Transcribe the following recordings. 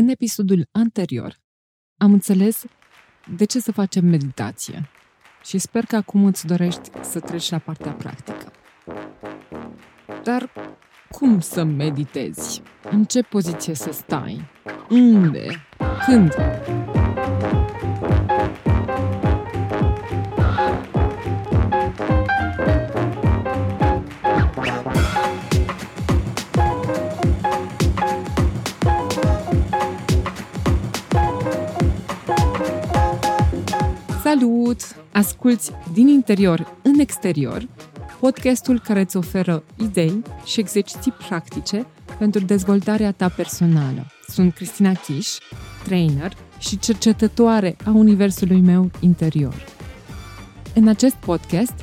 În episodul anterior am înțeles de ce să facem meditație și sper că acum îți dorești să treci la partea practică. Dar cum să meditezi? În ce poziție să stai? Unde? Când? Salut! Asculți din interior în exterior podcastul care îți oferă idei și exerciții practice pentru dezvoltarea ta personală. Sunt Cristina Chiș, trainer și cercetătoare a universului meu interior. În acest podcast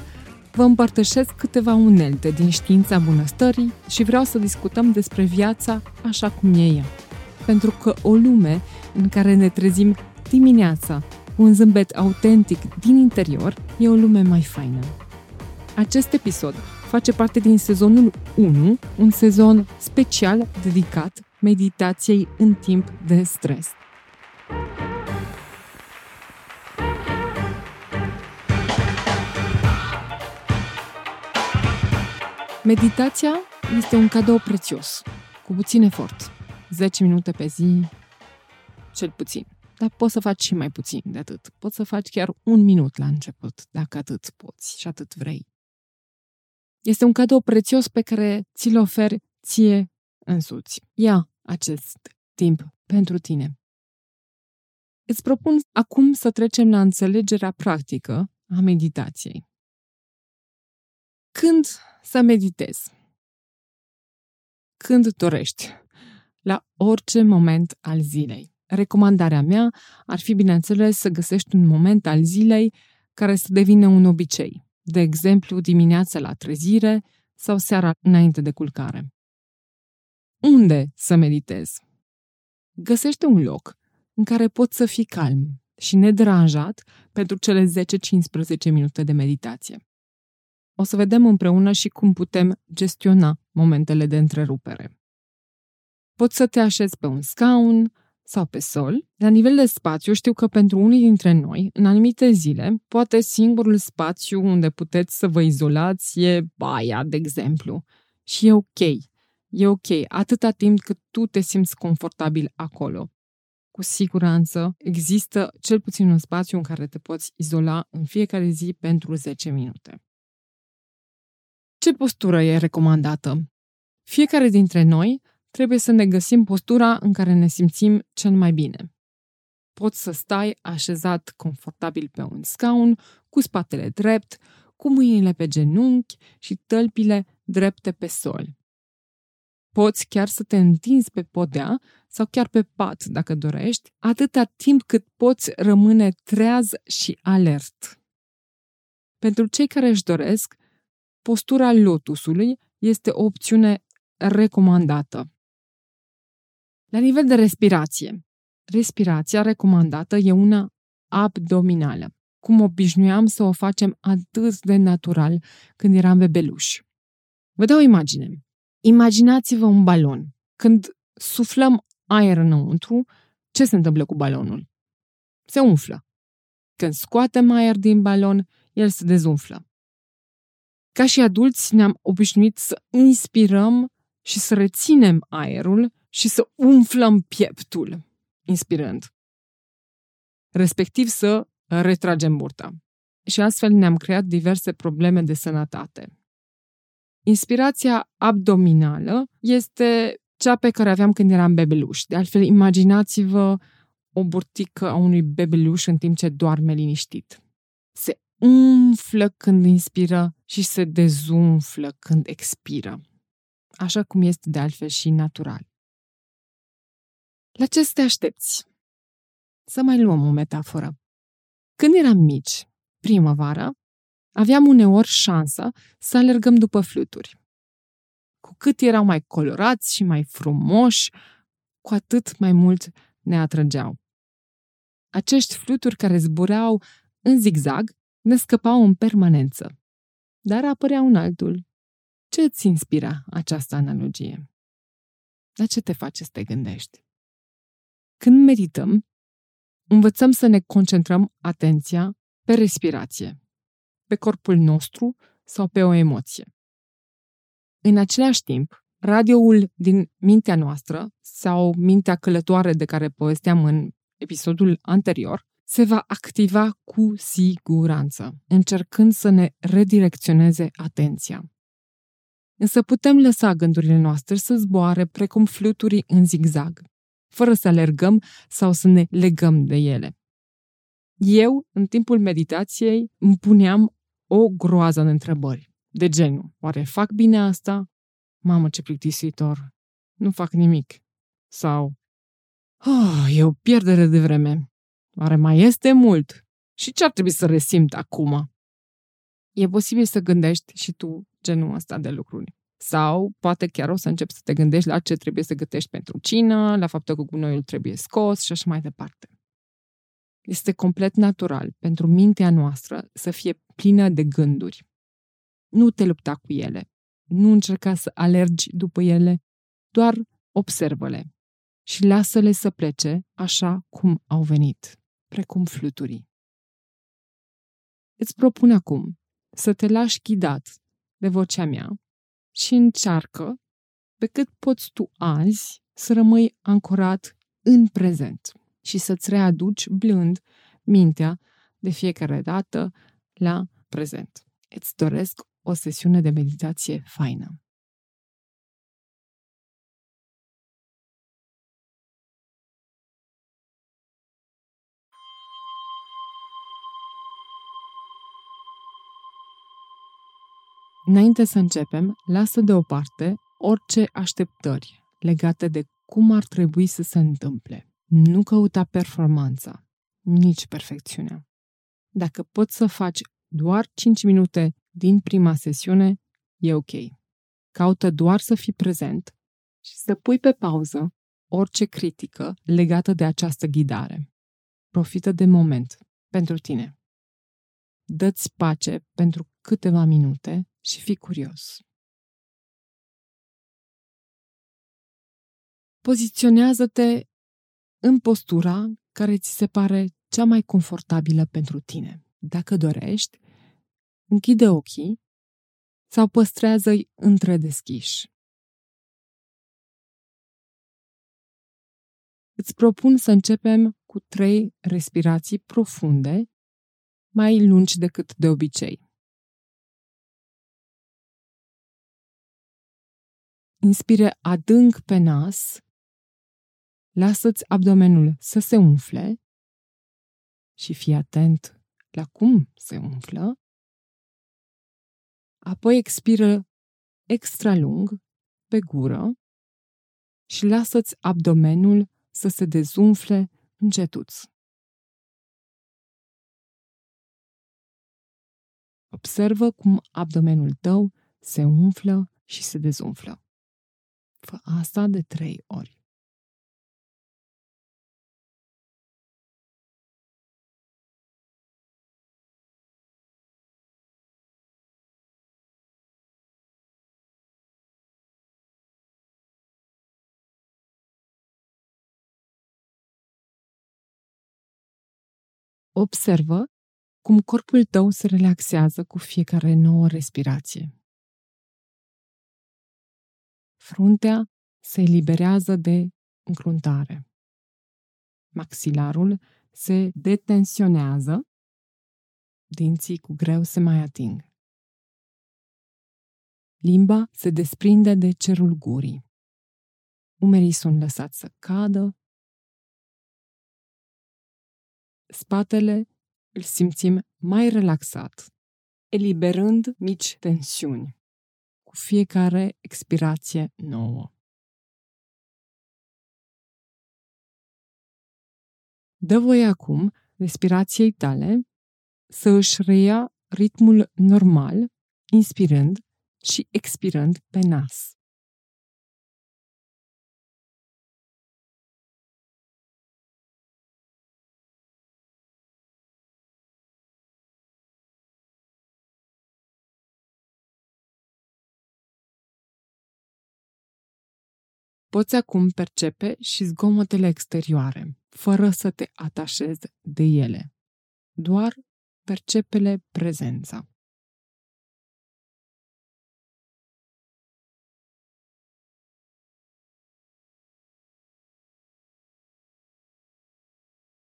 vă împărtășesc câteva unelte din știința bunăstării și vreau să discutăm despre viața așa cum e ea. Pentru că o lume în care ne trezim dimineața un zâmbet autentic din interior e o lume mai faină. Acest episod face parte din sezonul 1, un sezon special dedicat meditației în timp de stres. Meditația este un cadou prețios, cu puțin efort. 10 minute pe zi, cel puțin. Dar poți să faci și mai puțin de atât. Poți să faci chiar un minut la început, dacă atât poți și atât vrei. Este un cadou prețios pe care ți-l oferi ție însuți. Ia acest timp pentru tine. Îți propun acum să trecem la înțelegerea practică a meditației. Când să meditezi? Când dorești, la orice moment al zilei. Recomandarea mea ar fi, bineînțeles, să găsești un moment al zilei care să devină un obicei, de exemplu dimineața la trezire sau seara înainte de culcare. Unde să meditezi? Găsește un loc în care poți să fii calm și nederanjat pentru cele 10-15 minute de meditație. O să vedem împreună și cum putem gestiona momentele de întrerupere. Poți să te așezi pe un scaun, sau pe sol. La nivel de spațiu, știu că pentru unii dintre noi, în anumite zile, poate singurul spațiu unde puteți să vă izolați e baia, de exemplu. Și e ok. E ok, atâta timp cât tu te simți confortabil acolo. Cu siguranță există cel puțin un spațiu în care te poți izola în fiecare zi pentru 10 minute. Ce postură e recomandată? Fiecare dintre noi trebuie să ne găsim postura în care ne simțim cel mai bine. Poți să stai așezat confortabil pe un scaun, cu spatele drept, cu mâinile pe genunchi și tălpile drepte pe sol. Poți chiar să te întinzi pe podea sau chiar pe pat, dacă dorești, atâta timp cât poți rămâne treaz și alert. Pentru cei care își doresc, postura lotusului este o opțiune recomandată. La nivel de respirație, respirația recomandată e una abdominală, cum obișnuiam să o facem atât de natural când eram bebeluși. Vă dau o imagine. Imaginați-vă un balon. Când suflăm aer înăuntru, ce se întâmplă cu balonul? Se umflă. Când scoatem aer din balon, el se dezumflă. Ca și adulți ne-am obișnuit să inspirăm și să reținem aerul și să umflăm pieptul, inspirând. Respectiv să retragem burta. Și astfel ne-am creat diverse probleme de sănătate. Inspirația abdominală este cea pe care aveam când eram bebeluș. De altfel, imaginați-vă o burtică a unui bebeluș în timp ce doarme liniștit. Se umflă când inspiră și se dezumflă când expiră. Așa cum este de altfel și natural. La ce să te aștepți? Să mai luăm o metaforă. Când eram mici, primăvară, aveam uneori șansa să alergăm după fluturi. Cu cât erau mai colorați și mai frumoși, cu atât mai mult ne atrăgeau. Acești fluturi care zbureau în zigzag ne scăpau în permanență. Dar apărea un altul. Ce îți inspira această analogie? La ce te face să te gândești? Când medităm, învățăm să ne concentrăm atenția pe respirație, pe corpul nostru sau pe o emoție. În același timp, radioul din mintea noastră sau mintea călătoare de care povesteam în episodul anterior se va activa cu siguranță, încercând să ne redirecționeze atenția. Însă putem lăsa gândurile noastre să zboare precum fluturii în zigzag, fără să alergăm sau să ne legăm de ele. Eu, în timpul meditației, îmi puneam o groază de întrebări, de genul, oare fac bine asta? Mamă, ce plictisitor! Nu fac nimic. Sau, oh, e o pierdere de vreme. Oare mai este mult? Și ce ar trebui să resimt acum? E posibil să gândești și tu genul ăsta de lucruri. Sau poate chiar o să începi să te gândești la ce trebuie să gătești pentru cină, la faptul că gunoiul trebuie scos și așa mai departe. Este complet natural pentru mintea noastră să fie plină de gânduri. Nu te lupta cu ele. Nu încerca să alergi după ele, doar observă-le și lasă-le să plece așa cum au venit, precum fluturii. Îți propun acum să te lași ghidat de vocea mea și încearcă pe cât poți tu azi să rămâi ancorat în prezent și să-ți readuci blând mintea de fiecare dată la prezent. Îți doresc o sesiune de meditație faină. Înainte să începem, lasă deoparte orice așteptări legate de cum ar trebui să se întâmple. Nu căuta performanța, nici perfecțiunea. Dacă poți să faci doar 5 minute din prima sesiune, e ok. Caută doar să fii prezent și să pui pe pauză orice critică legată de această ghidare. Profită de moment pentru tine. Dă-ți pace pentru câteva minute și fii curios. Poziționează-te în postura care ți se pare cea mai confortabilă pentru tine. Dacă dorești, închide ochii sau păstrează-i între deschiși. Îți propun să începem cu trei respirații profunde, mai lungi decât de obicei. Inspire adânc pe nas, lasă-ți abdomenul să se umfle și fii atent la cum se umflă. Apoi expiră extra lung pe gură și lasă-ți abdomenul să se dezumfle încetuț. Observă cum abdomenul tău se umflă și se dezumflă. Fă asta de trei ori. Observă cum corpul tău se relaxează cu fiecare nouă respirație. Fruntea se eliberează de încruntare. Maxilarul se detensionează, dinții cu greu se mai ating. Limba se desprinde de cerul gurii. Umerii sunt lăsați să cadă. Spatele îl simțim mai relaxat, eliberând mici tensiuni fiecare expirație nouă. Dă voie acum respirației tale să își reia ritmul normal, inspirând și expirând pe nas. Poți acum percepe și zgomotele exterioare, fără să te atașezi de ele. Doar percepele prezența.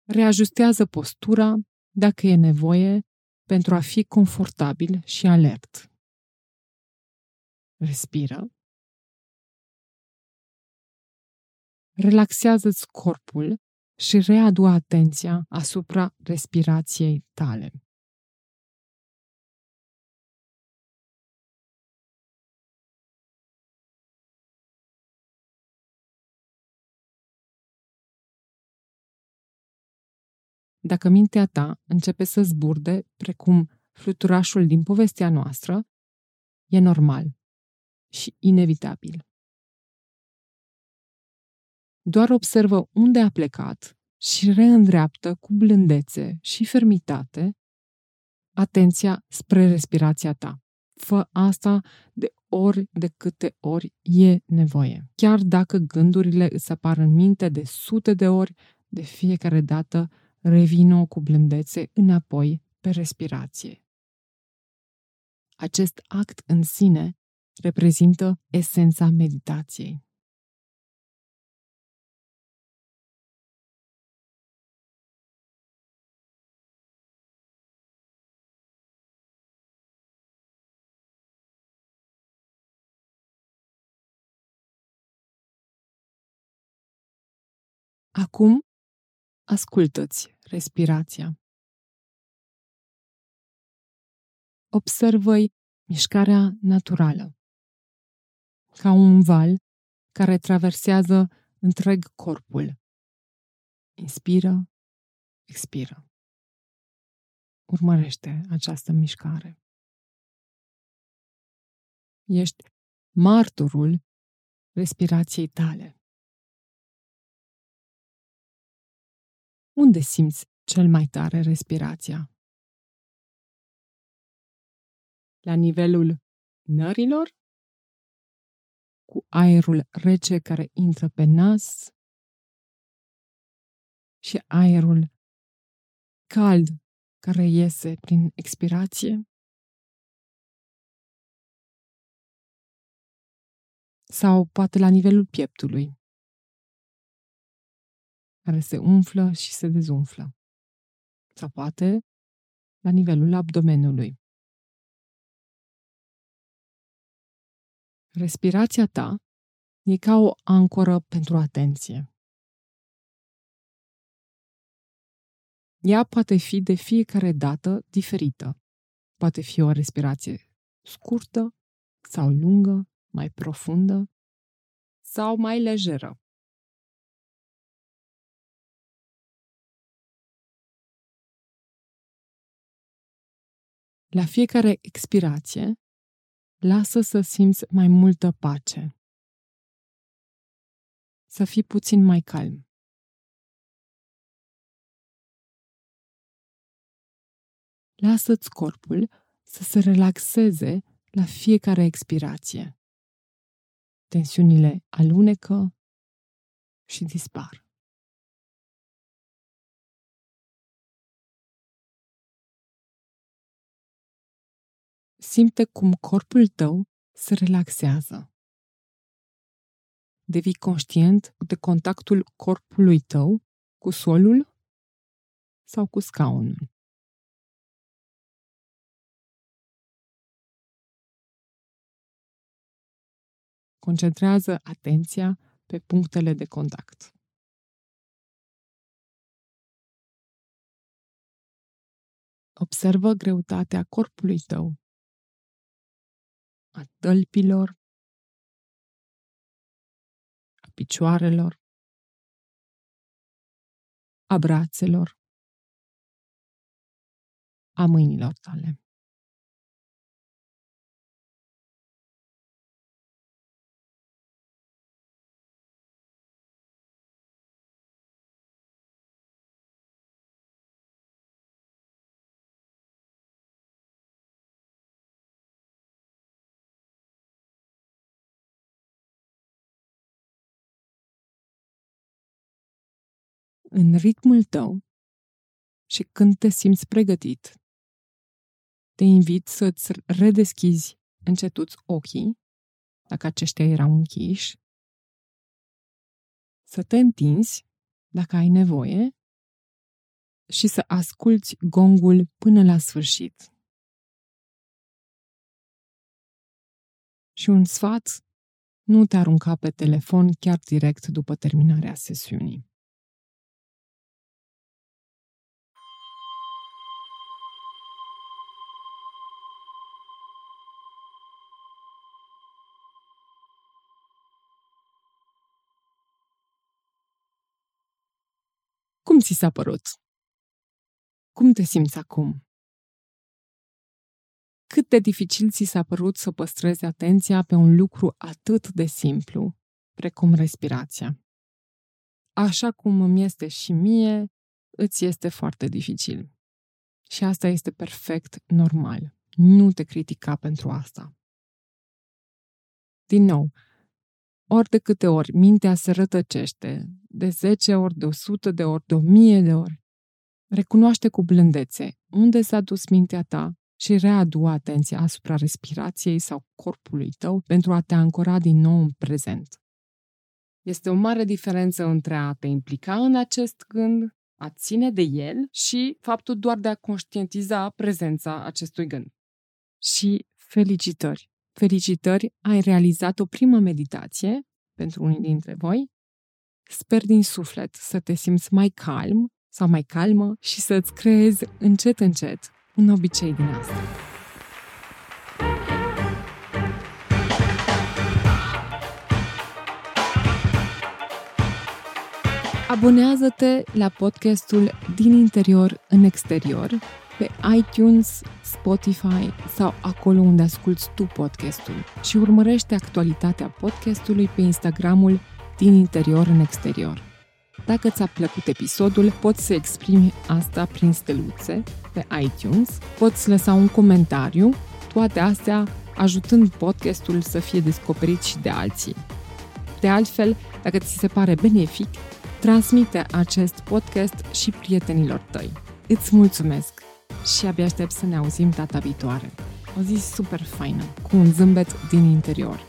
Reajustează postura dacă e nevoie pentru a fi confortabil și alert. Respiră. Relaxează-ți corpul și readu atenția asupra respirației tale. Dacă mintea ta începe să zburde, precum fluturașul din povestea noastră, e normal și inevitabil. Doar observă unde a plecat și reîndreaptă cu blândețe și fermitate atenția spre respirația ta. Fă asta de ori de câte ori e nevoie. Chiar dacă gândurile îți apar în minte de sute de ori, de fiecare dată revină cu blândețe înapoi pe respirație. Acest act în sine reprezintă esența meditației. Acum ascultă-ți respirația. Observă-i mișcarea naturală, ca un val care traversează întreg corpul. Inspiră, expiră. Urmărește această mișcare. Ești martorul respirației tale. Unde simți cel mai tare respirația? La nivelul nărilor? Cu aerul rece care intră pe nas și aerul cald care iese prin expirație? Sau poate la nivelul pieptului? Care se umflă și se dezumflă. Sau poate la nivelul abdomenului. Respirația ta e ca o ancoră pentru atenție. Ea poate fi de fiecare dată diferită. Poate fi o respirație scurtă sau lungă, mai profundă sau mai lejeră. La fiecare expirație, lasă să simți mai multă pace. Să fii puțin mai calm. Lasă-ți corpul să se relaxeze la fiecare expirație. Tensiunile alunecă și dispar. Simte cum corpul tău se relaxează. Devii conștient de contactul corpului tău cu solul sau cu scaunul. Concentrează atenția pe punctele de contact. Observă greutatea corpului tău a tălpilor, a picioarelor, a brațelor, a mâinilor tale. În ritmul tău și când te simți pregătit, te invit să-ți redeschizi încetuți ochii, dacă aceștia erau închiși, să te întinzi, dacă ai nevoie, și să asculți gongul până la sfârșit. Și un sfat, nu te arunca pe telefon chiar direct după terminarea sesiunii. Cum ți s-a părut? Cum te simți acum? Cât de dificil ți s-a părut să păstrezi atenția pe un lucru atât de simplu, precum respirația? Așa cum îmi este și mie, îți este foarte dificil. Și asta este perfect normal. Nu te critica pentru asta. Din nou, ori de câte ori mintea se rătăcește, de 10 ori, de 100 de ori, de 1000 de ori, recunoaște cu blândețe unde s-a dus mintea ta și readu atenția asupra respirației sau corpului tău pentru a te ancora din nou în prezent. Este o mare diferență între a te implica în acest gând, a ține de el și faptul doar de a conștientiza prezența acestui gând. Și felicitări! Felicitări, ai realizat o primă meditație pentru unii dintre voi. Sper din suflet să te simți mai calm sau mai calmă și să-ți creezi încet încet un obicei din asta. Abonează-te la podcastul Din interior în exterior pe iTunes, Spotify sau acolo unde asculti tu podcastul și urmărește actualitatea podcastului pe Instagramul din interior în exterior. Dacă ți-a plăcut episodul, poți să exprimi asta prin steluțe pe iTunes, poți lăsa un comentariu, toate astea ajutând podcastul să fie descoperit și de alții. De altfel, dacă ți se pare benefic, transmite acest podcast și prietenilor tăi. Îți mulțumesc! Și abia aștept să ne auzim data viitoare. O zi super faină, cu un zâmbet din interior.